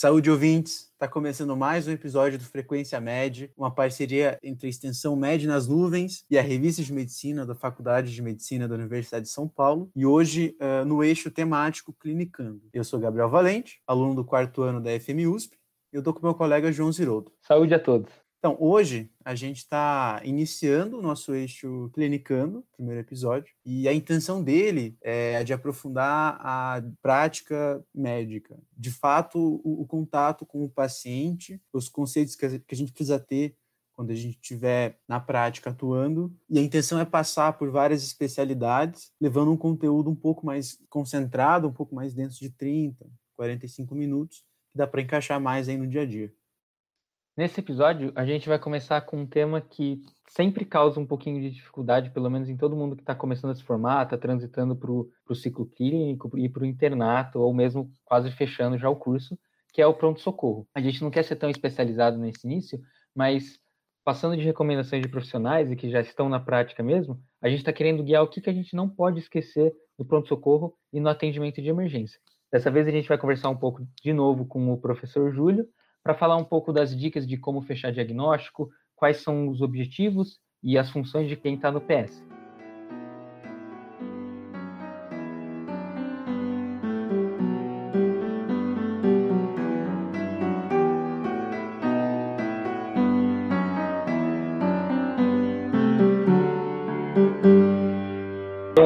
Saúde ouvintes, está começando mais um episódio do Frequência Med, uma parceria entre a Extensão Med nas Nuvens e a Revista de Medicina da Faculdade de Medicina da Universidade de São Paulo, e hoje uh, no eixo temático Clinicando. Eu sou Gabriel Valente, aluno do quarto ano da FM USP, e eu estou com meu colega João Zirodo. Saúde a todos. Então, hoje a gente está iniciando o nosso eixo Clinicando, primeiro episódio, e a intenção dele é de aprofundar a prática médica. De fato, o, o contato com o paciente, os conceitos que a, que a gente precisa ter quando a gente estiver na prática atuando. E a intenção é passar por várias especialidades, levando um conteúdo um pouco mais concentrado, um pouco mais denso de 30, 45 minutos, que dá para encaixar mais aí no dia a dia. Nesse episódio, a gente vai começar com um tema que sempre causa um pouquinho de dificuldade, pelo menos em todo mundo que está começando a se formar, está transitando para o ciclo clínico e para o internato, ou mesmo quase fechando já o curso, que é o pronto-socorro. A gente não quer ser tão especializado nesse início, mas passando de recomendações de profissionais e que já estão na prática mesmo, a gente está querendo guiar o que, que a gente não pode esquecer no pronto-socorro e no atendimento de emergência. Dessa vez a gente vai conversar um pouco de novo com o professor Júlio, para falar um pouco das dicas de como fechar diagnóstico, quais são os objetivos e as funções de quem está no PS.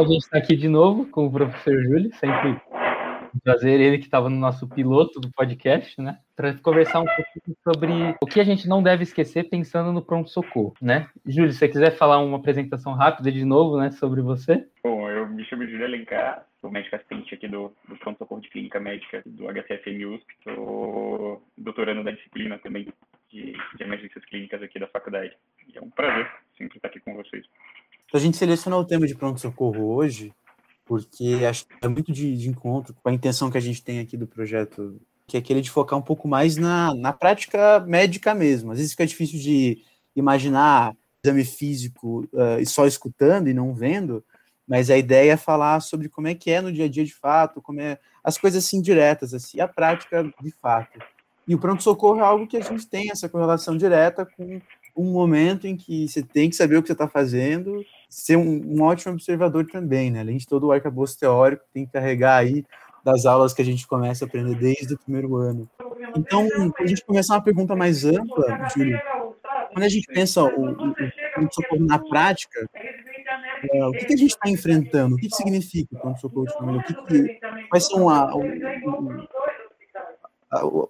A gente está aqui de novo com o professor Júlio, sempre trazer ele que estava no nosso piloto do podcast, né? Para conversar um pouco sobre o que a gente não deve esquecer pensando no pronto-socorro, né? Júlio, se você quiser falar uma apresentação rápida de novo, né, sobre você. Bom, eu me chamo Júlio Alencar, sou médico assistente aqui do, do pronto-socorro de clínica médica do HCFM USP, sou doutorando da disciplina também de, de emergências clínicas aqui da faculdade. E é um prazer sempre estar aqui com vocês. A gente selecionou o tema de pronto-socorro hoje porque acho que é muito de, de, encontro com a intenção que a gente tem aqui do projeto, que é aquele de focar um pouco mais na, na prática médica mesmo. Às vezes fica difícil de imaginar exame físico uh, só escutando e não vendo, mas a ideia é falar sobre como é que é no dia a dia de fato, como é as coisas assim diretas, assim, a prática de fato. E o pronto-socorro é algo que a gente tem essa correlação direta com um momento em que você tem que saber o que você está fazendo, ser um, um, ótimo observador também, né? Além de todo o arcabouço teórico tem que carregar aí das aulas que a gente começa a aprender desde o primeiro ano. Então, a gente começar uma pergunta mais ampla, Júlio, quando a gente pensa o, o, o socorro na prática, é, o que, que, a gente está enfrentando? O que, que significa o pronto-socorro de família? O que, que, quais são a, o,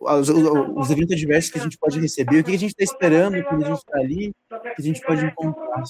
os, os, eventos adversos que a gente pode receber, o que a gente está esperando quando a gente está ali, que a gente pode encontrar.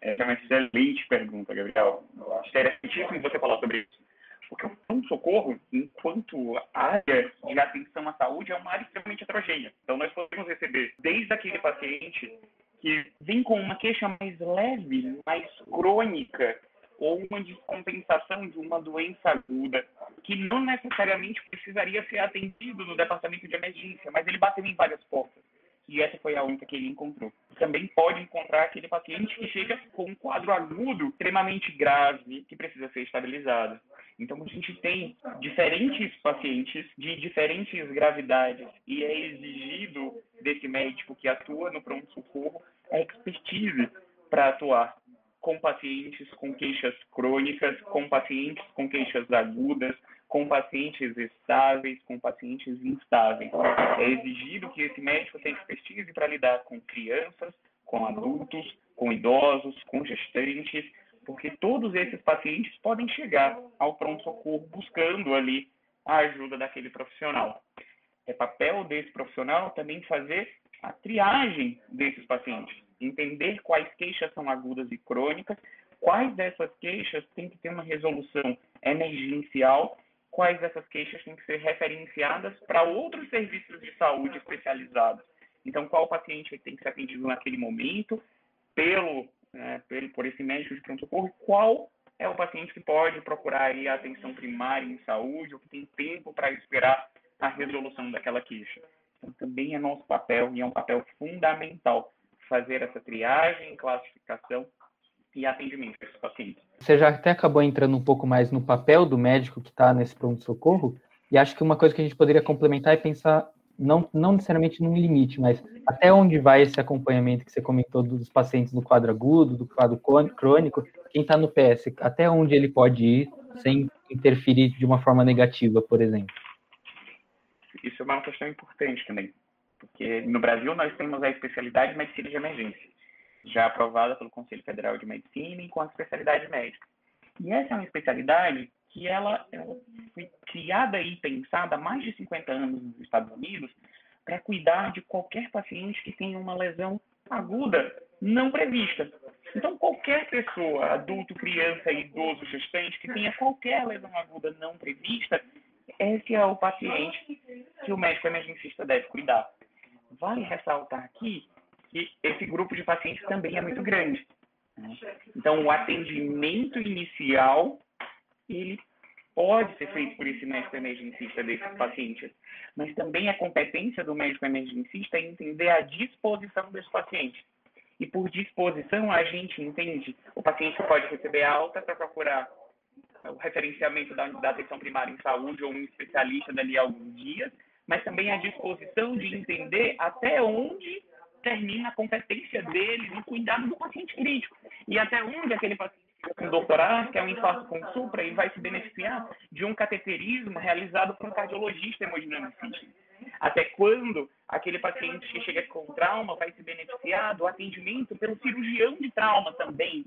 É uma excelente pergunta, Gabriel. Interessantíssimo você falar sobre isso. Porque o pronto-socorro, enquanto área de atenção à saúde, é uma área extremamente heterogênea. Então, nós podemos receber desde aquele paciente que vem com uma queixa mais leve, mais crônica, ou uma descompensação de uma doença aguda, que não necessariamente precisaria ser atendido no departamento de emergência, mas ele bateu em várias portas. E essa foi a única que ele encontrou. Também pode encontrar aquele paciente que chega com um quadro agudo extremamente grave, que precisa ser estabilizado. Então, a gente tem diferentes pacientes de diferentes gravidades e é exigido desse médico que atua no pronto-socorro a expertise para atuar com pacientes com queixas crônicas, com pacientes com queixas agudas, com pacientes estáveis, com pacientes instáveis. É exigido que esse médico tenha expertise para lidar com crianças, com adultos, com idosos, com gestantes, porque todos esses pacientes podem chegar ao pronto-socorro buscando ali a ajuda daquele profissional. É papel desse profissional também fazer a triagem desses pacientes entender quais queixas são agudas e crônicas, quais dessas queixas têm que ter uma resolução emergencial, quais dessas queixas têm que ser referenciadas para outros serviços de saúde especializados. Então, qual paciente tem que ser atendido naquele momento, pelo, né, por esse médico de pronto-socorro, qual é o paciente que pode procurar aí a atenção primária em saúde, ou que tem tempo para esperar a resolução daquela queixa. Então, também é nosso papel e é um papel fundamental fazer essa triagem, classificação e atendimento desses pacientes. Você já até acabou entrando um pouco mais no papel do médico que está nesse pronto-socorro, E acho que uma coisa que a gente poderia complementar é pensar não, não necessariamente num limite, mas até onde vai esse acompanhamento que você comentou dos pacientes do quadro agudo, do quadro crônico, quem está no PS, até onde ele pode ir sem interferir de uma forma negativa, por exemplo? Isso é uma questão importante também, porque no Brasil nós temos a especialidade de medicina de emergência, já aprovada pelo Conselho Federal de Medicina enquanto especialidade médica. E essa é uma especialidade que ela, ela foi criada e pensada há mais de 50 anos nos Estados Unidos para cuidar de qualquer paciente que tenha uma lesão aguda não prevista. Então, qualquer pessoa, adulto, criança, idoso, gestante, que tenha qualquer lesão aguda não prevista, esse é o paciente que o médico emergencista deve cuidar. Vale ressaltar aqui que esse grupo de pacientes também é muito grande. Né? Então, o atendimento inicial, ele pode ser feito por esse médico emergencista desses pacientes, mas também a competência do médico emergencista é entender a disposição desse paciente. E por disposição, a gente entende. O paciente pode receber alta para procurar o referenciamento da, da atenção primária em saúde ou um especialista dali a alguns dias, mas também a disposição de entender até onde termina a competência dele no cuidado do paciente crítico. E até onde aquele paciente com doutorado, que é um infarto com supra, e vai se beneficiar de um cateterismo realizado por um cardiologista hemodinamicista. Até quando aquele paciente que chega com trauma vai se beneficiar do atendimento pelo cirurgião de trauma também,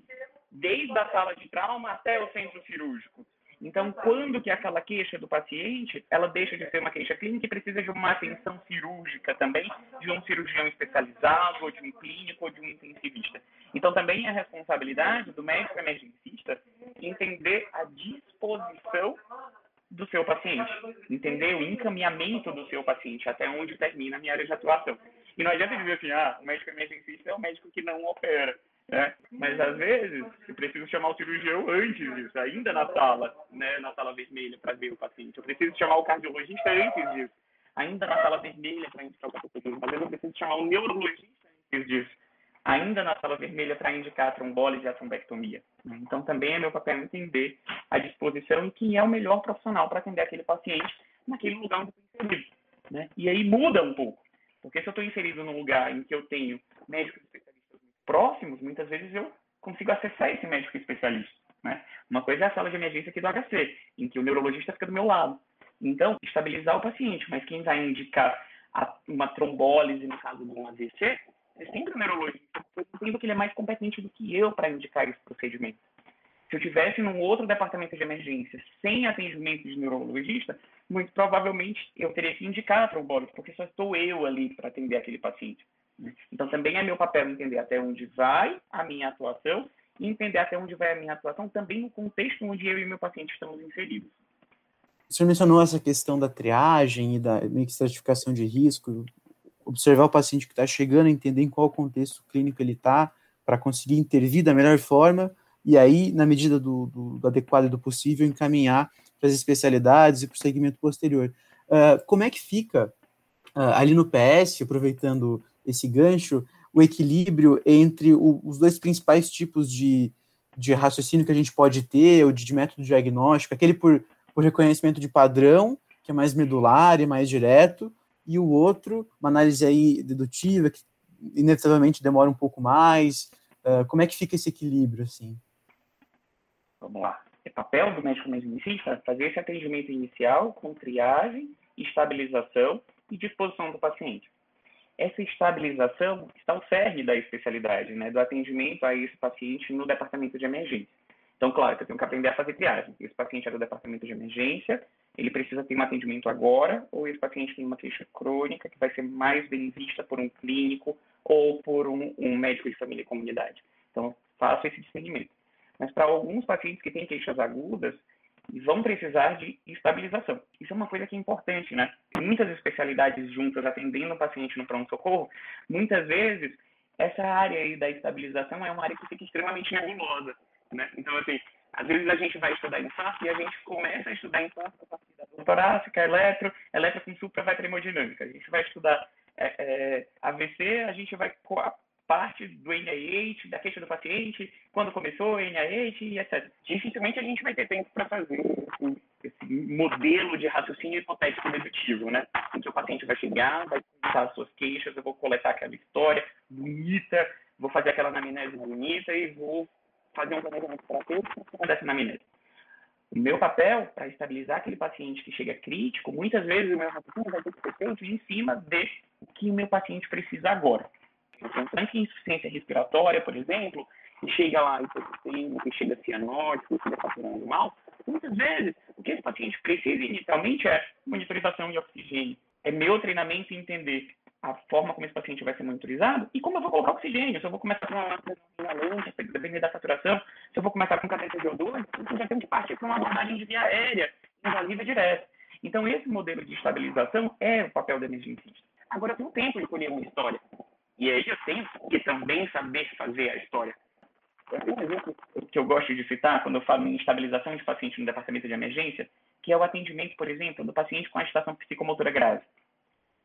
desde a sala de trauma até o centro cirúrgico. Então, quando que aquela queixa do paciente, ela deixa de ser uma queixa clínica e precisa de uma atenção cirúrgica também, de um cirurgião especializado, ou de um clínico, ou de um intensivista. Então, também é responsabilidade do médico emergencista entender a disposição do seu paciente, entender o encaminhamento do seu paciente, até onde termina a minha área de atuação. E não adianta dizer assim, ah, o médico emergencista é o médico que não opera. Né? Mas às vezes eu preciso chamar o cirurgião antes disso, ainda na sala, né, na sala vermelha para ver o paciente. Eu preciso chamar o cardiologista antes disso, ainda na sala vermelha para indicar o paciente. Às vezes eu preciso chamar o neurologista antes disso, ainda na sala vermelha para indicar a trombólise e a trombectomia. Né? Então também é meu papel entender a disposição e quem é o melhor profissional para atender aquele paciente naquele lugar onde eu inserido. Né? E aí muda um pouco, porque se eu estou inserido num lugar em que eu tenho médicos próximos, muitas vezes eu consigo acessar esse médico especialista. Né? Uma coisa é a sala de emergência aqui do HC, em que o neurologista fica do meu lado. Então, estabilizar o paciente, mas quem vai indicar uma trombólise no caso de um AVC é sempre o neurologista. Eu entendo que ele é mais competente do que eu para indicar esse procedimento. Se eu tivesse num outro departamento de emergência sem atendimento de neurologista, muito provavelmente eu teria que indicar a trombólise, porque só estou eu ali para atender aquele paciente. Então, também é meu papel entender até onde vai a minha atuação e entender até onde vai a minha atuação também no contexto onde eu e meu paciente estamos inseridos. O senhor mencionou essa questão da triagem e da estratificação de risco, observar o paciente que está chegando, entender em qual contexto clínico ele está, para conseguir intervir da melhor forma, e aí, na medida do, do, do adequado e do possível, encaminhar para as especialidades e para o segmento posterior. Uh, como é que fica uh, ali no PS, aproveitando esse gancho, o equilíbrio entre o, os dois principais tipos de, de raciocínio que a gente pode ter, ou de, de método diagnóstico, aquele por, por reconhecimento de padrão, que é mais medular e mais direto, e o outro, uma análise aí dedutiva, que inevitavelmente demora um pouco mais. Uh, como é que fica esse equilíbrio, assim? Vamos lá. É papel do médico emergencista fazer esse atendimento inicial com triagem, estabilização e disposição do paciente essa estabilização está o cerne da especialidade, né, do atendimento a esse paciente no departamento de emergência. Então, claro que eu tenho que aprender a fazer triagem. Esse paciente é do departamento de emergência, ele precisa ter um atendimento agora, ou esse paciente tem uma queixa crônica que vai ser mais bem vista por um clínico ou por um, um médico de família e comunidade. Então, faço esse discernimento. Mas para alguns pacientes que têm queixas agudas, vão precisar de estabilização. Isso é uma coisa que é importante, né? Muitas especialidades juntas atendendo o paciente no pronto-socorro, muitas vezes essa área aí da estabilização é uma área que fica extremamente nebulosa, né? Então, assim, às vezes a gente vai estudar infarto e a gente começa a estudar infarto a partir da torácica, eletro, eletro com supra vai para hemodinâmica. A gente vai estudar é, é, AVC, a gente vai parte do NIH, da queixa do paciente, quando começou o NIH e etc. Dificilmente a gente vai ter tempo para fazer esse modelo de raciocínio hipotético dedutivo, né? Em que o paciente vai chegar, vai contar as suas queixas, eu vou coletar aquela história bonita, vou fazer aquela anamnese bonita e vou fazer um planejamento terapêutico dessa anamnese. O meu papel para estabilizar aquele paciente que chega crítico, muitas vezes o meu raciocínio vai ter que ser feito em cima de o que o meu paciente precisa agora. Então, tanto em insuficiência respiratória, por exemplo, que chega lá hipoxemia, que chega cianótico, que chega saturando mal, muitas vezes o que esse paciente precisa inicialmente é monitorização de oxigênio. É meu treinamento entender a forma como esse paciente vai ser monitorizado e como eu vou colocar oxigênio. Se eu vou começar com uma inalante, dependendo da saturação, se eu vou começar com cateter de O2, eu já tenho que partir para uma abordagem de via aérea, invasiva direta. Então, esse modelo de estabilização é o papel do emergencista. Agora, eu tenho tempo de colher uma história. E aí eu tenho que também saber fazer a história. Um exemplo que eu gosto de citar quando eu falo em estabilização de paciente no departamento de emergência, que é o atendimento, por exemplo, do paciente com agitação psicomotora grave.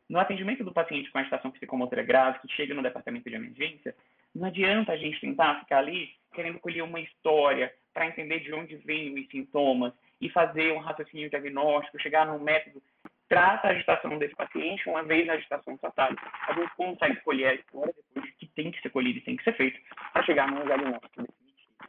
No atendimento do paciente com agitação psicomotora grave, que chega no departamento de emergência, não adianta a gente tentar ficar ali querendo colher uma história para entender de onde vêm os sintomas e fazer um raciocínio diagnóstico, chegar num método trata a agitação desse paciente uma vez a agitação tratada. A gente consegue colher a história depois que tem que ser colhido e tem que ser feito para chegar num diagnóstico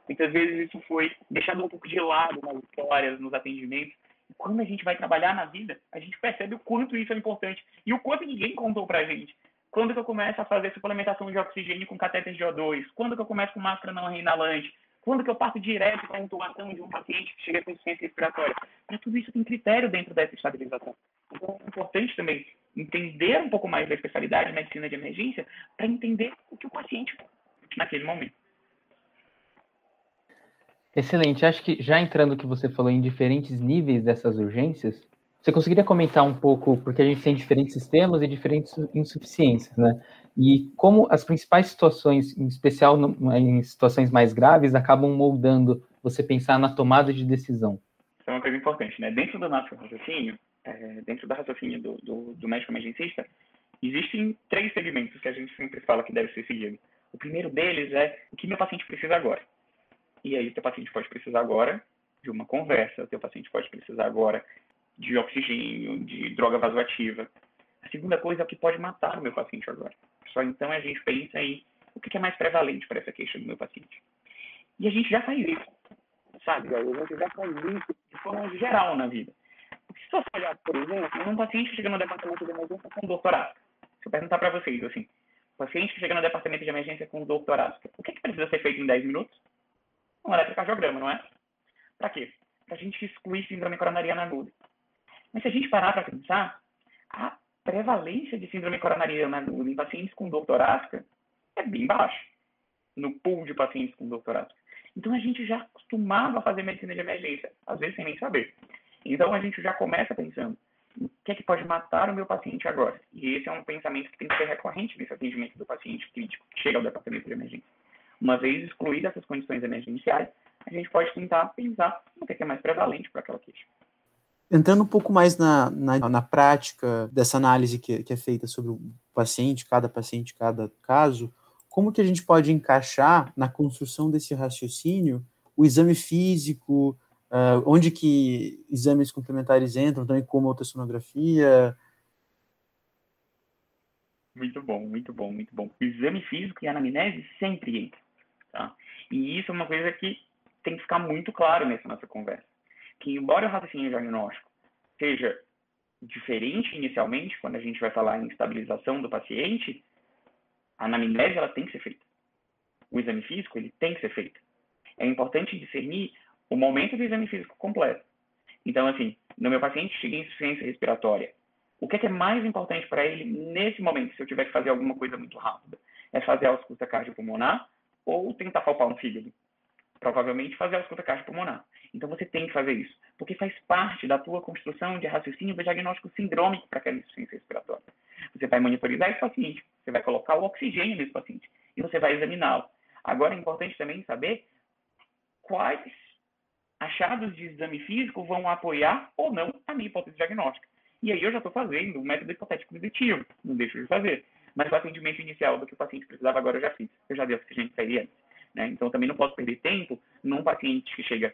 Muitas vezes isso foi deixado um pouco de lado nas histórias, nos atendimentos. E quando a gente vai trabalhar na vida, a gente percebe o quanto isso é importante e o quanto ninguém contou para a gente. Quando que eu começo a fazer suplementação de oxigênio com catéter de O2? Quando que eu começo com máscara não reinalante? Quando que eu passo direto para a intubação de um paciente que chega com insuficiência respiratória? Para tudo isso tem critério dentro dessa estabilização. Então é importante também entender um pouco mais da especialidade de medicina de emergência para entender o que o paciente naquele momento. Excelente. Acho que já entrando no que você falou em diferentes níveis dessas urgências, você conseguiria comentar um pouco, porque a gente tem diferentes sistemas e diferentes insuficiências, né? E como as principais situações, em especial em situações mais graves, acabam moldando você pensar na tomada de decisão? Isso é uma coisa importante, né? Dentro do nosso raciocínio, é, dentro do raciocínio do, do, do médico emergencista, existem três segmentos que a gente sempre fala que deve ser seguido. O primeiro deles é o que meu paciente precisa agora. E aí, o teu paciente pode precisar agora de uma conversa, o teu paciente pode precisar agora de oxigênio, de droga vasoativa. A segunda coisa é o que pode matar o meu paciente agora. Só então a gente pensa em o que é mais prevalente para essa queixa do meu paciente. E a gente já faz isso, sabe? A gente já faz isso de forma geral na vida. Porque se você olhar, por exemplo, um paciente que chega no departamento de emergência com torácica, se eu perguntar para vocês, assim, paciente que chega no departamento de emergência com torácica, o que, é que precisa ser feito em 10 minutos? Um eletrocardiograma, não é? Para quê? Para a gente excluir síndrome coronariana aguda. Mas se a gente parar para pensar, a prevalência de síndrome coronariana em pacientes com dor torácica é bem baixa no pool de pacientes com dor torácica. Então a gente já costumava fazer medicina de emergência, às vezes sem nem saber. Então a gente já começa pensando, o que é que pode matar o meu paciente agora? E esse é um pensamento que tem que ser recorrente nesse atendimento do paciente crítico que chega ao departamento de emergência. Uma vez excluídas essas condições emergenciais, a gente pode tentar pensar no que é mais prevalente para aquela queixa. Entrando um pouco mais na, na, na prática dessa análise que, que, é feita sobre o paciente, cada paciente, cada caso, como que a gente pode encaixar na construção desse raciocínio o exame físico, uh, onde que exames complementares entram, também como a ultrassonografia? Muito bom, muito bom, muito bom. Exame físico e anamnese sempre entram. Tá? E isso é uma coisa que tem que ficar muito claro nessa nossa conversa. Que embora o raciocínio diagnóstico seja diferente inicialmente, quando a gente vai falar em estabilização do paciente, a anamnese ela tem que ser feita. O exame físico ele tem que ser feito. É importante discernir o momento do exame físico completo. Então, assim, no meu paciente chega em insuficiência respiratória, o que é, que é mais importante para ele nesse momento, se eu tiver que fazer alguma coisa muito rápida? É fazer a ausculta cardiopulmonar ou tentar palpar um fígado. Provavelmente fazer a ausculta cardiopulmonar. Então você tem que fazer isso, porque faz parte da tua construção de raciocínio do diagnóstico sindrômico para aquela insuficiência respiratória. Você vai monitorizar esse paciente, você vai colocar o oxigênio nesse paciente e você vai examiná-lo. Agora é importante também saber quais achados de exame físico vão apoiar ou não a minha hipótese diagnóstica. E aí eu já estou fazendo um método hipotético dedutivo, não deixo de fazer. Mas o atendimento inicial do que o paciente precisava agora eu já fiz. Eu já dei oxigênio para ele antes. Né? Então, também não posso perder tempo num paciente que chega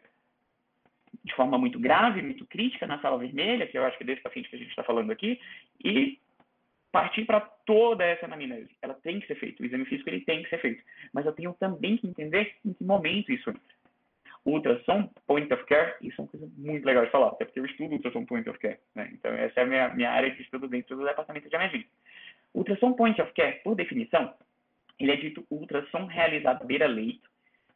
de forma muito grave, muito crítica na sala vermelha, que eu acho que é desse paciente que a gente está falando aqui, e partir para toda essa anamnese. Ela tem que ser feita, o exame físico ele tem que ser feito. Mas eu tenho também que entender em que momento isso entra. O ultrassom point of care, isso é uma coisa muito legal de falar, até porque eu estudo ultrassom point of care. Né? Então, essa é a minha, minha área de estudo dentro do departamento de emergência. Ultrassom point of care, por definição, ele é dito ultrassom realizado beira-leito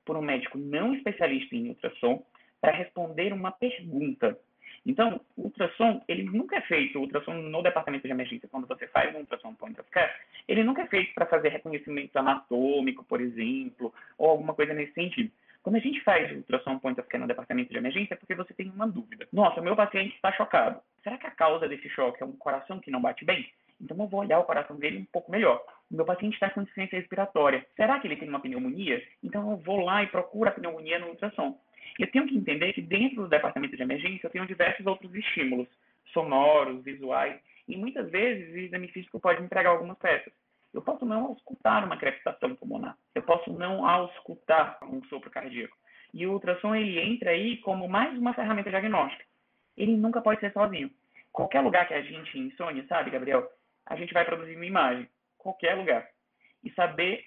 por um médico não especialista em ultrassom para responder uma pergunta. Então, o ultrassom, ele nunca é feito, o ultrassom no departamento de emergência, quando você faz um ultrassom point of care, ele nunca é feito para fazer reconhecimento anatômico, por exemplo, ou alguma coisa nesse sentido. Quando a gente faz o ultrassom point of care no departamento de emergência, é porque você tem uma dúvida. Nossa, meu paciente está chocado. Será que a causa desse choque é um coração que não bate bem? Então eu vou olhar o coração dele um pouco melhor. Meu paciente está com insuficiência respiratória. Será que ele tem uma pneumonia? Então eu vou lá e procuro a pneumonia no ultrassom. Eu tenho que entender que dentro do departamento de emergência eu tenho diversos outros estímulos, sonoros, visuais, e muitas vezes o exame físico pode me entregar algumas peças. Eu posso não auscultar uma crepitação pulmonar, eu posso não auscultar um sopro cardíaco. E o ultrassom ele entra aí como mais uma ferramenta diagnóstica. Ele nunca pode ser sozinho. Qualquer lugar que a gente insônia, sabe, Gabriel, a gente vai produzir uma imagem. Qualquer lugar. E saber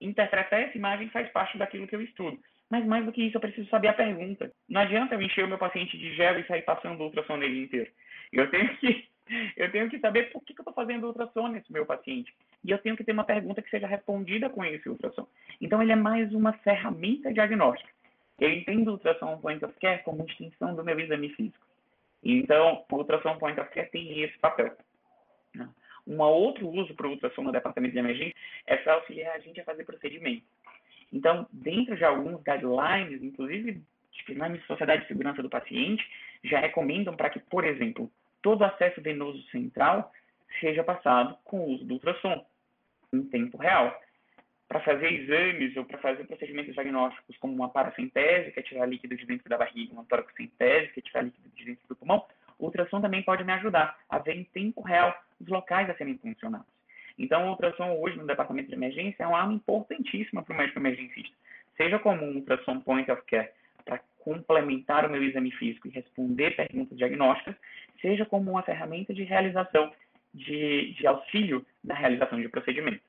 interpretar essa imagem faz parte daquilo que eu estudo. Mas mais do que isso, eu preciso saber a pergunta. Não adianta eu encher o meu paciente de gel e sair passando ultrassom nele inteiro. Eu tenho que, eu tenho que saber por que, que eu estou fazendo ultrassom nesse meu paciente. E eu tenho que ter uma pergunta que seja respondida com esse ultrassom. Então, ele é mais uma ferramenta diagnóstica. Eu entendo o ultrassom point of care como extensão do meu exame físico. Então, o ultrassom point of care tem esse papel. Um outro uso para ultrassom no departamento de emergência é para auxiliar a gente a fazer procedimento. Então, dentro de alguns guidelines, inclusive na Sociedade de Segurança do Paciente, já recomendam para que, por exemplo, todo acesso venoso central seja passado com o uso do ultrassom em tempo real. Para fazer exames ou para fazer procedimentos diagnósticos como uma paracentese, que é tirar líquido de dentro da barriga, uma toracocentese, que é tirar líquido de dentro do pulmão, o ultrassom também pode me ajudar a ver em tempo real os locais a serem funcionados. Então, o ultrassom hoje no departamento de emergência é uma arma importantíssima para o médico emergencista. Seja como um ultrassom point of care para complementar o meu exame físico e responder perguntas diagnósticas, seja como uma ferramenta de realização, de, de auxílio na realização de procedimento.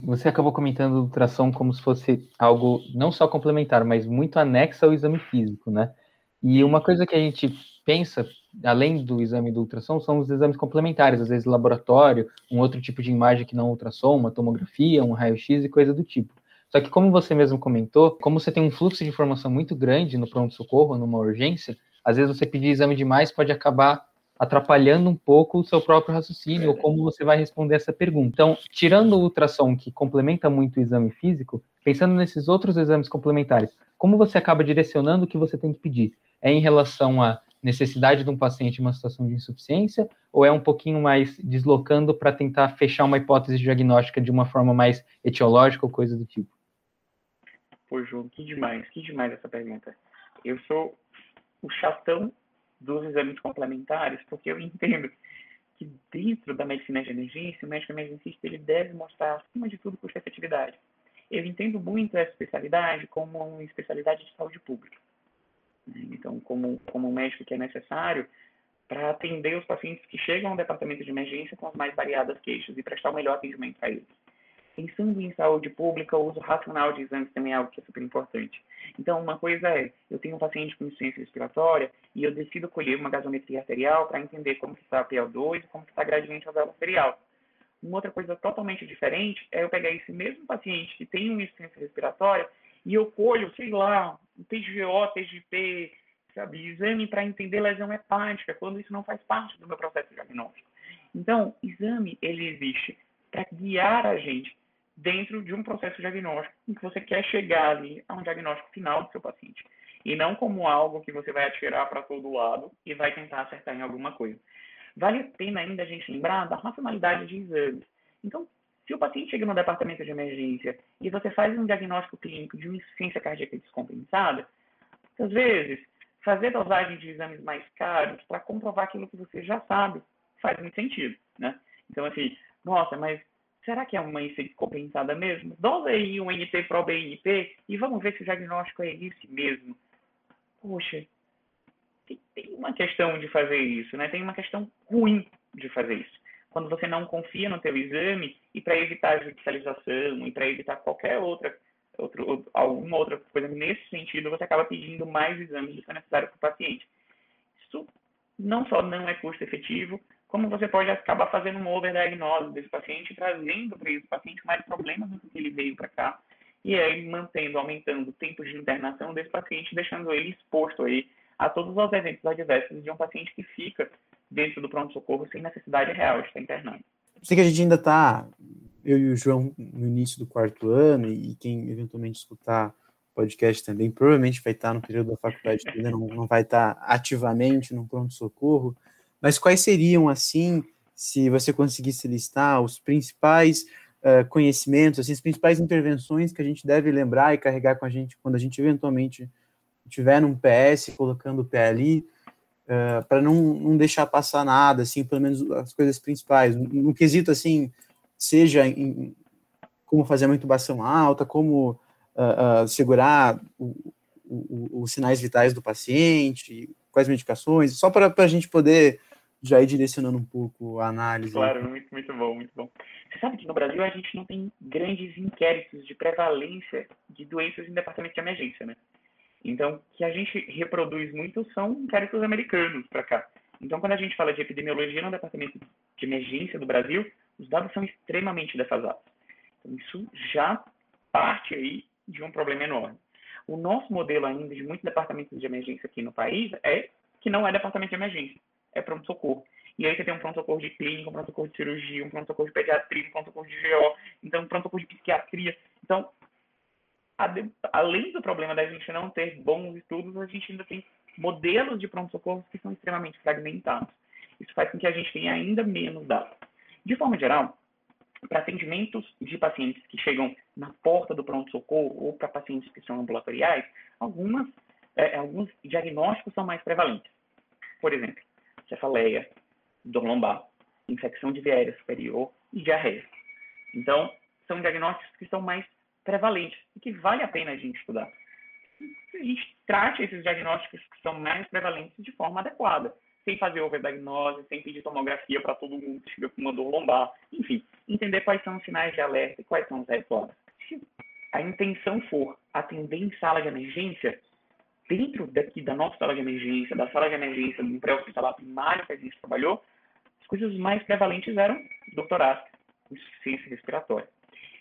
Você acabou comentando o ultrassom como se fosse algo não só complementar, mas muito anexo ao exame físico, né? E uma coisa que a gente pensa, além do exame do ultrassom, são os exames complementares, às vezes laboratório, um outro tipo de imagem que não ultrassom, uma tomografia, um raio-x e coisa do tipo. Só que, como você mesmo comentou, como você tem um fluxo de informação muito grande no pronto-socorro, numa urgência, às vezes você pedir exame demais pode acabar atrapalhando um pouco o seu próprio raciocínio, ou como você vai responder essa pergunta. Então, tirando o ultrassom, que complementa muito o exame físico, pensando nesses outros exames complementares, como você acaba direcionando o que você tem que pedir? É em relação a necessidade de um paciente em uma situação de insuficiência, ou é um pouquinho mais deslocando para tentar fechar uma hipótese diagnóstica de uma forma mais etiológica ou coisa do tipo? Pô, João, que demais, que demais essa pergunta. Eu sou o chatão dos exames complementares, porque eu entendo que dentro da medicina de emergência, o médico emergencista ele deve mostrar, acima de tudo, custo-efetividade. Eu entendo muito essa especialidade como uma especialidade de saúde pública. Né? Então, como, como médico que é necessário para atender os pacientes que chegam ao departamento de emergência com as mais variadas queixas e prestar o melhor atendimento a eles. Pensando em saúde pública, o uso racional de exames também é algo que é super importante. Então, uma coisa é, eu tenho um paciente com insuficiência respiratória e eu decido colher uma gasometria arterial para entender como está a PL2 e como está a gradiente vela arterial. Uma outra coisa totalmente diferente é eu pegar esse mesmo paciente que tem uma insuficiência respiratória e eu colho, sei lá, um TGO, TGP, sabe, exame para entender lesão hepática, quando isso não faz parte do meu processo diagnóstico. Então, exame, ele existe para guiar a gente dentro de um processo diagnóstico em que você quer chegar ali a um diagnóstico final do seu paciente. E não como algo que você vai atirar para todo lado e vai tentar acertar em alguma coisa. Vale a pena ainda a gente lembrar da racionalidade de exames. Então, se o paciente chega no departamento de emergência e você faz um diagnóstico clínico de uma insuficiência cardíaca descompensada, às vezes, fazer dosagem de exames mais caros para comprovar aquilo que você já sabe faz muito sentido, né? Então, assim, nossa, mas será que é uma IC compensada mesmo? Dosa aí um NT pro BNP e vamos ver se o diagnóstico é esse mesmo. Poxa, tem uma questão de fazer isso, né? Tem uma questão ruim de fazer isso. Quando você não confia no teu exame e para evitar judicialização e para evitar qualquer outra outro, alguma outra coisa nesse sentido, você acaba pedindo mais exames do que é necessário para o paciente. Isso não só não é custo efetivo, como você pode acabar fazendo uma overdiagnose desse paciente, trazendo para esse paciente mais problemas do que ele veio para cá, e aí mantendo, aumentando o tempo de internação desse paciente, deixando ele exposto aí a todos os eventos adversos de um paciente que fica dentro do pronto-socorro sem necessidade real de estar internado. Sei que a gente ainda está, eu e o João, no início do quarto ano, e quem eventualmente escutar podcast também, provavelmente vai estar no período da faculdade, ainda não, não vai estar ativamente no pronto-socorro, mas quais seriam, assim, se você conseguisse listar os principais uh, conhecimentos, assim, as principais intervenções que a gente deve lembrar e carregar com a gente quando a gente eventualmente tiver num PS, colocando o pé ali, uh, para não, não deixar passar nada, assim, pelo menos as coisas principais. No, no quesito, assim, seja em, como fazer uma intubação alta, como uh, uh, segurar o, o, os sinais vitais do paciente, quais medicações, só para a gente poder já ir direcionando um pouco a análise. Claro, muito, muito bom, muito bom. Você sabe que no Brasil a gente não tem grandes inquéritos de prevalência de doenças em departamento de emergência, né? Então, que a gente reproduz muito são inquéritos americanos para cá. Então, quando a gente fala de epidemiologia no departamento de emergência do Brasil, os dados são extremamente defasados. Então, isso já parte aí de um problema enorme. O nosso modelo ainda de muitos departamentos de emergência aqui no país é que não é departamento de emergência, é pronto-socorro. E aí você tem um pronto-socorro de clínica, um pronto-socorro de cirurgia, um pronto-socorro de pediatria, um pronto-socorro de GO, então um pronto-socorro de psiquiatria. Então, além do problema da gente não ter bons estudos, a gente ainda tem modelos de pronto-socorro que são extremamente fragmentados. Isso faz com que a gente tenha ainda menos dados. De forma geral, para atendimentos de pacientes que chegam na porta do pronto-socorro ou para pacientes que são ambulatoriais, algumas, é, alguns diagnósticos são mais prevalentes. Por exemplo, cefaleia, dor lombar, infecção de via aérea superior e diarreia. Então, são diagnósticos que são mais prevalentes e que vale a pena a gente estudar. A gente trate esses diagnósticos que são mais prevalentes de forma adequada, sem fazer overdiagnose, sem pedir tomografia para todo mundo que chega com uma dor lombar, enfim, entender quais são os sinais de alerta e quais são os red Se a intenção for atender em sala de emergência, dentro daqui da nossa sala de emergência, da sala de emergência do pré-hospitalar primário que a gente trabalhou, as coisas mais prevalentes eram doutorática, insuficiência respiratória.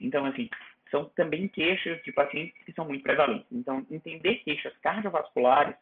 Então, assim, são também queixas de pacientes que são muito prevalentes. Então, entender queixas cardiovasculares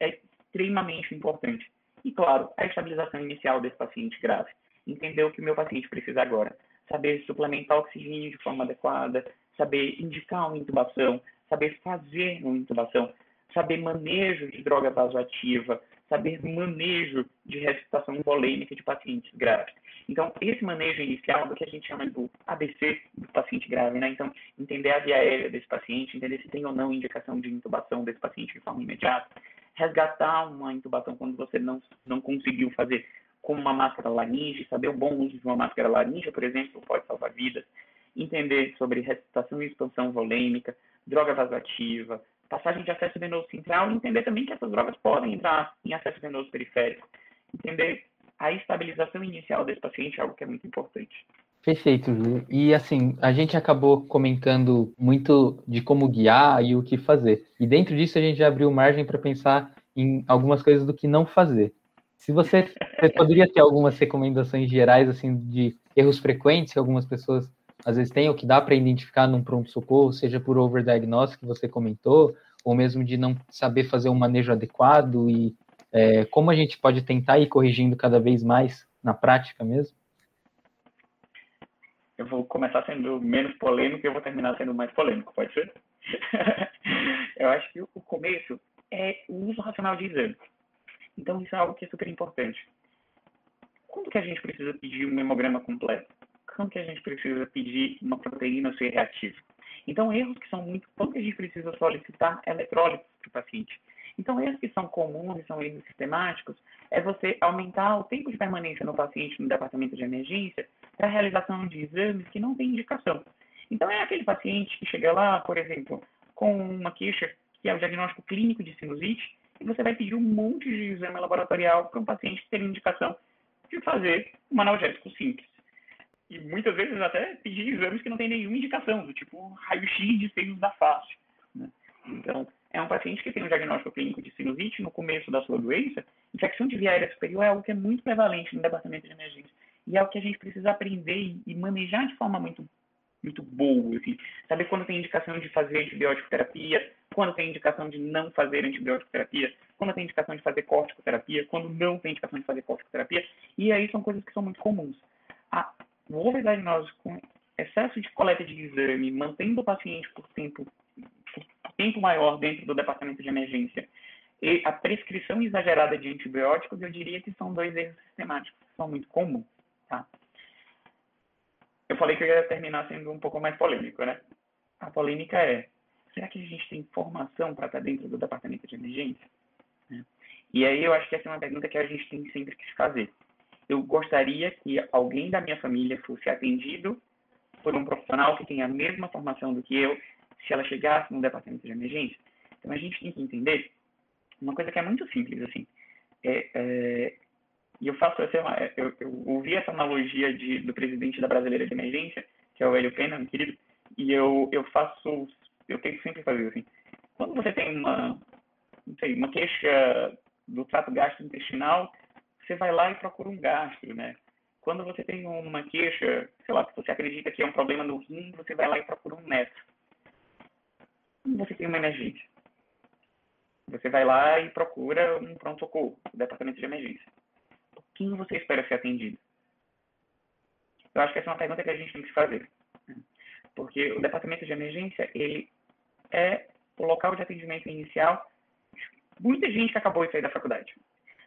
é extremamente importante. E, claro, a estabilização inicial desse paciente grave. Entender o que o meu paciente precisa agora. Saber suplementar oxigênio de forma adequada, saber indicar uma intubação, saber fazer uma intubação, saber manejo de droga vasoativa, saber manejo de ressuscitação volêmica de pacientes graves. Então, esse manejo inicial do que a gente chama do ABC do paciente grave, né? Então, entender a via aérea desse paciente, entender se tem ou não indicação de intubação desse paciente de forma imediata, resgatar uma intubação quando você não, não conseguiu fazer com uma máscara laringe, saber o bom uso de uma máscara laringe, por exemplo, pode salvar vidas, entender sobre ressuscitação e expansão volêmica, droga vasoativa, passagem de acesso venoso central e entender também que essas drogas podem entrar em acesso venoso periférico. Entender a estabilização inicial desse paciente é algo que é muito importante. Perfeito, Ju. E assim, a gente acabou comentando muito de como guiar e o que fazer. E dentro disso a gente já abriu margem para pensar em algumas coisas do que não fazer. Se você, você poderia ter algumas recomendações gerais assim de erros frequentes que algumas pessoas às vezes têm, ou que dá para identificar num pronto-socorro, seja por overdiagnose que você comentou, ou mesmo de não saber fazer um manejo adequado e é, como a gente pode tentar ir corrigindo cada vez mais na prática mesmo? Eu vou começar sendo menos polêmico e eu vou terminar sendo mais polêmico, pode ser? eu acho que o começo é o uso racional de exame. Então, isso é algo que é super importante. Quando que a gente precisa pedir um hemograma completo? Que a gente precisa pedir uma proteína ser reativa? Então, erros que são muito... Quando que a gente precisa solicitar eletrólitos para o paciente? Então, esses que são comuns são erros sistemáticos é você aumentar o tempo de permanência no paciente no departamento de emergência para a realização de exames que não têm indicação. Então, é aquele paciente que chega lá, por exemplo, com uma queixa que é o diagnóstico clínico de sinusite e você vai pedir um monte de exame laboratorial para um paciente ter indicação de fazer um analgésico simples. E muitas vezes até pedir exames que não tem nenhuma indicação, do tipo raio-x de seios da face. Né? Então, é um paciente que tem um diagnóstico clínico de sinusite no começo da sua doença, infecção de via aérea superior é algo que é muito prevalente no departamento de emergência. E é o que a gente precisa aprender e manejar de forma muito, muito boa. Assim. Saber quando tem indicação de fazer antibiótico terapia, quando tem indicação de não fazer antibiótico terapia, quando tem indicação de fazer corticoterapia, quando não tem indicação de fazer corticoterapia. E aí são coisas que são muito comuns. O overdiagnóstico com excesso de coleta de exame, mantendo o paciente por tempo tempo maior dentro do departamento de emergência e a prescrição exagerada de antibióticos, eu diria que são dois erros sistemáticos que são muito comuns. Tá? Eu falei que eu ia terminar sendo um pouco mais polêmico, né? A polêmica é, será que a gente tem formação para estar dentro do departamento de emergência? É. E aí eu acho que essa é uma pergunta que a gente tem sempre que fazer. Eu gostaria que alguém da minha família fosse atendido por um profissional que tenha a mesma formação do que eu, se ela chegasse no departamento de emergência. Então a gente tem que entender uma coisa que é muito simples, assim. É, é, e eu faço essa, eu, eu ouvi essa analogia de, do presidente da Brasileira de Emergência, que é o Hélio Pena, meu querido, e eu, eu faço, eu sempre fazer assim. Quando você tem uma, sei, uma queixa do trato gastrointestinal, você vai lá e procura um gastro, né? Quando você tem uma queixa, sei lá, que você acredita que é um problema no rim, você vai lá e procura um neto você tem uma emergência. Você vai lá e procura um pronto-socorro, o departamento de emergência. Por quem você espera ser atendido? Eu acho que essa é uma pergunta que a gente tem que se fazer. Porque o departamento de emergência, ele é o local de atendimento inicial muita gente que acabou de sair da faculdade.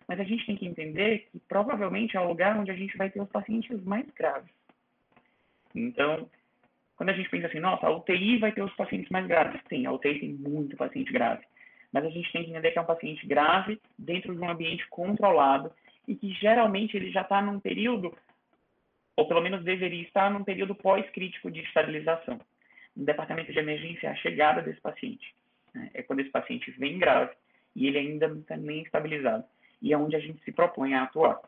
Mas a gente tem que entender que provavelmente é o lugar onde a gente vai ter os pacientes mais graves. Então, quando a gente pensa assim, nossa, a UTI vai ter os pacientes mais graves. Sim, a UTI tem muito paciente grave. Mas a gente tem que entender que é um paciente grave dentro de um ambiente controlado e que geralmente ele já está num período, ou pelo menos deveria estar num período pós-crítico de estabilização. No departamento de emergência a chegada desse paciente. Né? É quando esse paciente vem grave e ele ainda não está nem estabilizado. E é onde a gente se propõe a atuar.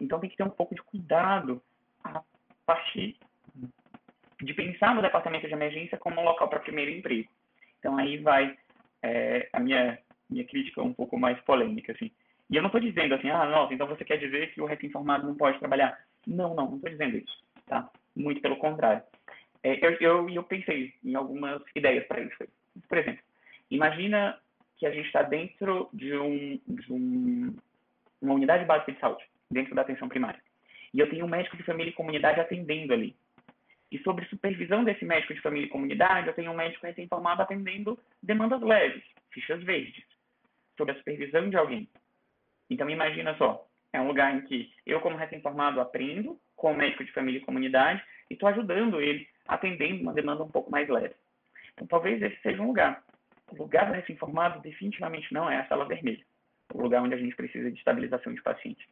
Então tem que ter um pouco de cuidado a partir de pensar no departamento de emergência como um local para primeiro emprego. Então aí vai é, a minha minha crítica um pouco mais polêmica assim. E eu não estou dizendo assim, ah, nossa, então você quer dizer que o recém-formado não pode trabalhar? Não, não, não estou dizendo isso, tá? Muito pelo contrário. É, eu, eu, eu pensei em algumas ideias para isso. Por exemplo, imagina que a gente está dentro de, um, de um, uma unidade básica de saúde, dentro da atenção primária. E eu tenho um médico de família e comunidade atendendo ali. E sobre supervisão desse médico de família e comunidade, eu tenho um médico recém-formado atendendo demandas leves, fichas verdes, sobre a supervisão de alguém. Então, imagina só, é um lugar em que eu, como recém-formado, aprendo com o médico de família e comunidade e estou ajudando ele, atendendo uma demanda um pouco mais leve. Então, talvez esse seja um lugar. O lugar do recém-formado definitivamente não é a sala vermelha, o lugar onde a gente precisa de estabilização de paciente.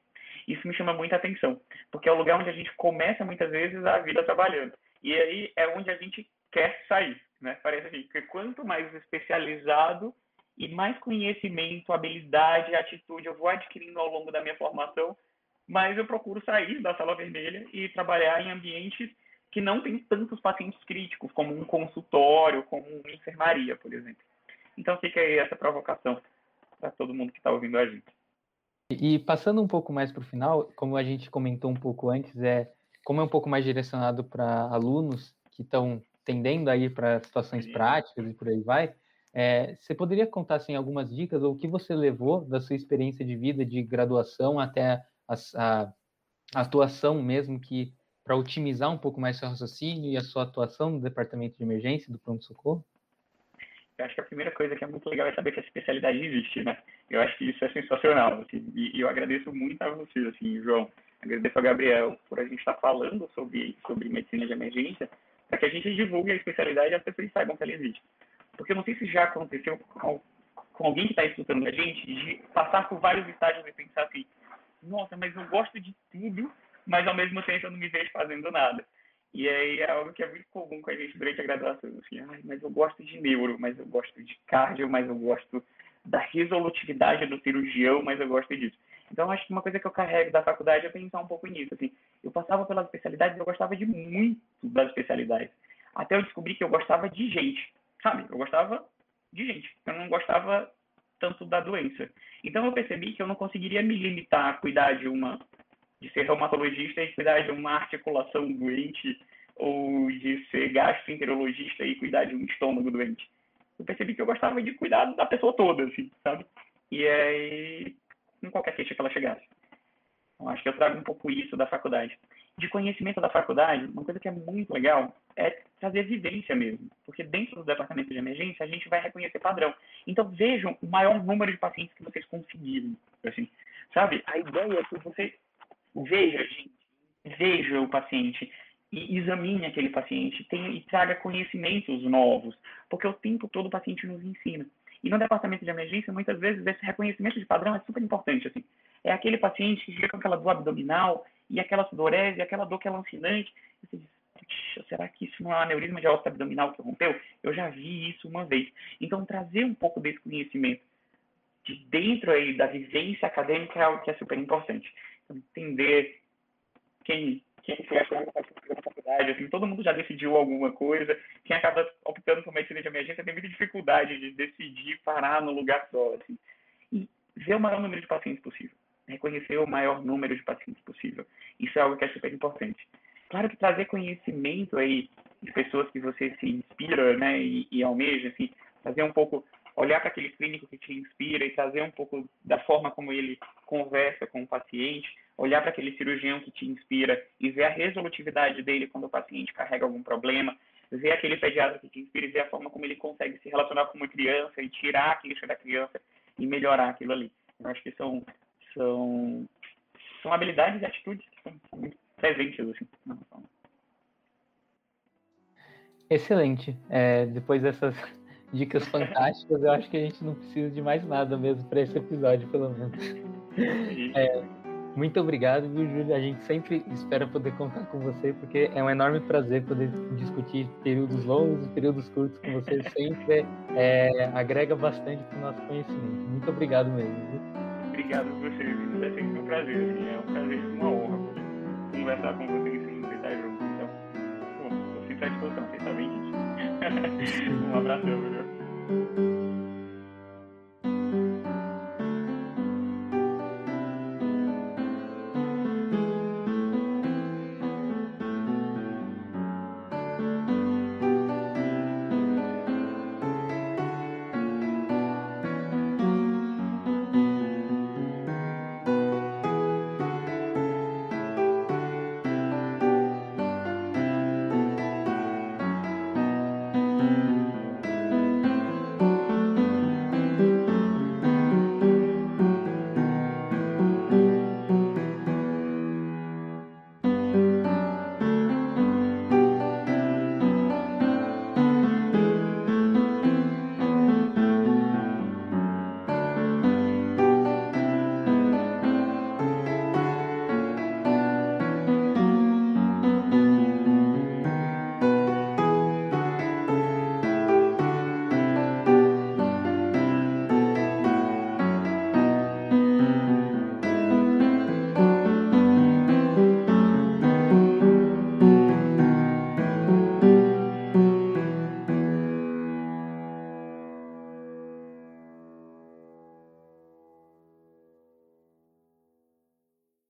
Isso me chama muita atenção, porque é o lugar onde a gente começa muitas vezes a vida trabalhando. E aí é onde a gente quer sair, né? Parece assim, que quanto mais especializado e mais conhecimento, habilidade, atitude eu vou adquirindo ao longo da minha formação, mais eu procuro sair da sala vermelha e trabalhar em ambientes que não tem tantos pacientes críticos, como um consultório, como uma enfermaria, por exemplo. Então fica aí essa provocação para todo mundo que está ouvindo a gente. E passando um pouco mais para o final, como a gente comentou um pouco antes, é como é um pouco mais direcionado para alunos que estão tendendo a ir para situações práticas e por aí vai, é, você poderia contar assim, algumas dicas ou o que você levou da sua experiência de vida de graduação até a, a, a atuação mesmo que para otimizar um pouco mais seu raciocínio e a sua atuação no departamento de emergência do pronto-socorro? Eu acho que a primeira coisa que é muito legal é saber que a especialidade existe, né? Eu acho que isso é sensacional, assim, e, eu agradeço muito a você, assim, João, agradeço ao Gabriel por a gente estar falando sobre, sobre medicina de emergência, para que a gente divulgue a especialidade e as pessoas saibam que ela existe. Porque eu não sei se já aconteceu com, com alguém que está escutando a gente, de passar por vários estágios e pensar assim, nossa, mas eu gosto de tudo, mas ao mesmo tempo eu não me vejo fazendo nada. E aí é algo que é muito comum com a gente durante a graduação. Assim, mas eu gosto de neuro, mas eu gosto de cardio, mas eu gosto da resolutividade do cirurgião, mas eu gosto disso. Então, acho que uma coisa que eu carrego da faculdade é pensar um pouco nisso. Assim, eu passava pelas especialidades eu gostava de muito das especialidades. Até eu descobri que eu gostava de gente, sabe? Eu gostava de gente. Eu não gostava tanto da doença. Então, eu percebi que eu não conseguiria me limitar a cuidar de uma de ser reumatologista e cuidar de uma articulação doente ou de ser gastroenterologista e cuidar de um estômago doente. Eu percebi que eu gostava de cuidar da pessoa toda, assim, sabe? E aí, em qualquer queixa que ela chegasse. Então, acho que eu trago um pouco isso da faculdade. De conhecimento da faculdade, uma coisa que é muito legal é trazer vivência mesmo. Porque dentro do departamento de emergência, a gente vai reconhecer padrão. Então, vejam o maior número de pacientes que vocês conseguiram. Assim, sabe? A ideia é que você veja, veja o paciente e examine aquele paciente tenha, e traga conhecimentos novos, porque o tempo todo o paciente nos ensina. E no departamento de emergência, muitas vezes, esse reconhecimento de padrão é super importante. Assim. É aquele paciente que fica com aquela dor abdominal e aquela sudorese, aquela dor que é lancinante. E você diz, será que isso não é um aneurisma de aorta abdominal que rompeu? Eu já vi isso uma vez. Então, trazer um pouco desse conhecimento de dentro aí da vivência acadêmica é algo que é super importante. Entender quem quem foi achando na faculdade, assim, todo mundo já decidiu alguma coisa. Quem acaba optando por medicina de emergência tem muita dificuldade de decidir parar no lugar só, assim. E ver o maior número de pacientes possível. Reconhecer o maior número de pacientes possível. Isso é algo que é super importante. Claro que trazer conhecimento aí de pessoas que você se inspira, né, e, e almeja, assim, trazer um pouco olhar para aquele clínico que te inspira e trazer um pouco da forma como ele conversa com o paciente, olhar para aquele cirurgião que te inspira e ver a resolutividade dele quando o paciente carrega algum problema, ver aquele pediatra que te inspira e ver a forma como ele consegue se relacionar com uma criança e tirar a queixa da criança e melhorar aquilo ali. Eu acho que são, são, são habilidades e atitudes que são muito presentes assim, Excelente. É, depois dessas dicas fantásticas. Eu acho que a gente não precisa de mais nada mesmo para esse episódio, pelo menos. É, muito obrigado, viu, Júlio? A gente sempre espera poder contar com você, porque é um enorme prazer poder discutir períodos longos e períodos curtos com você. Sempre é, agrega bastante para o nosso conhecimento. Muito obrigado mesmo. Viu? Obrigado a você, Júlio. É sempre um prazer. Assim, é um prazer e uma honra conversar com você e estar junto. Então, estou sempre à disposição, vocês sabem disso. um abraço, viu?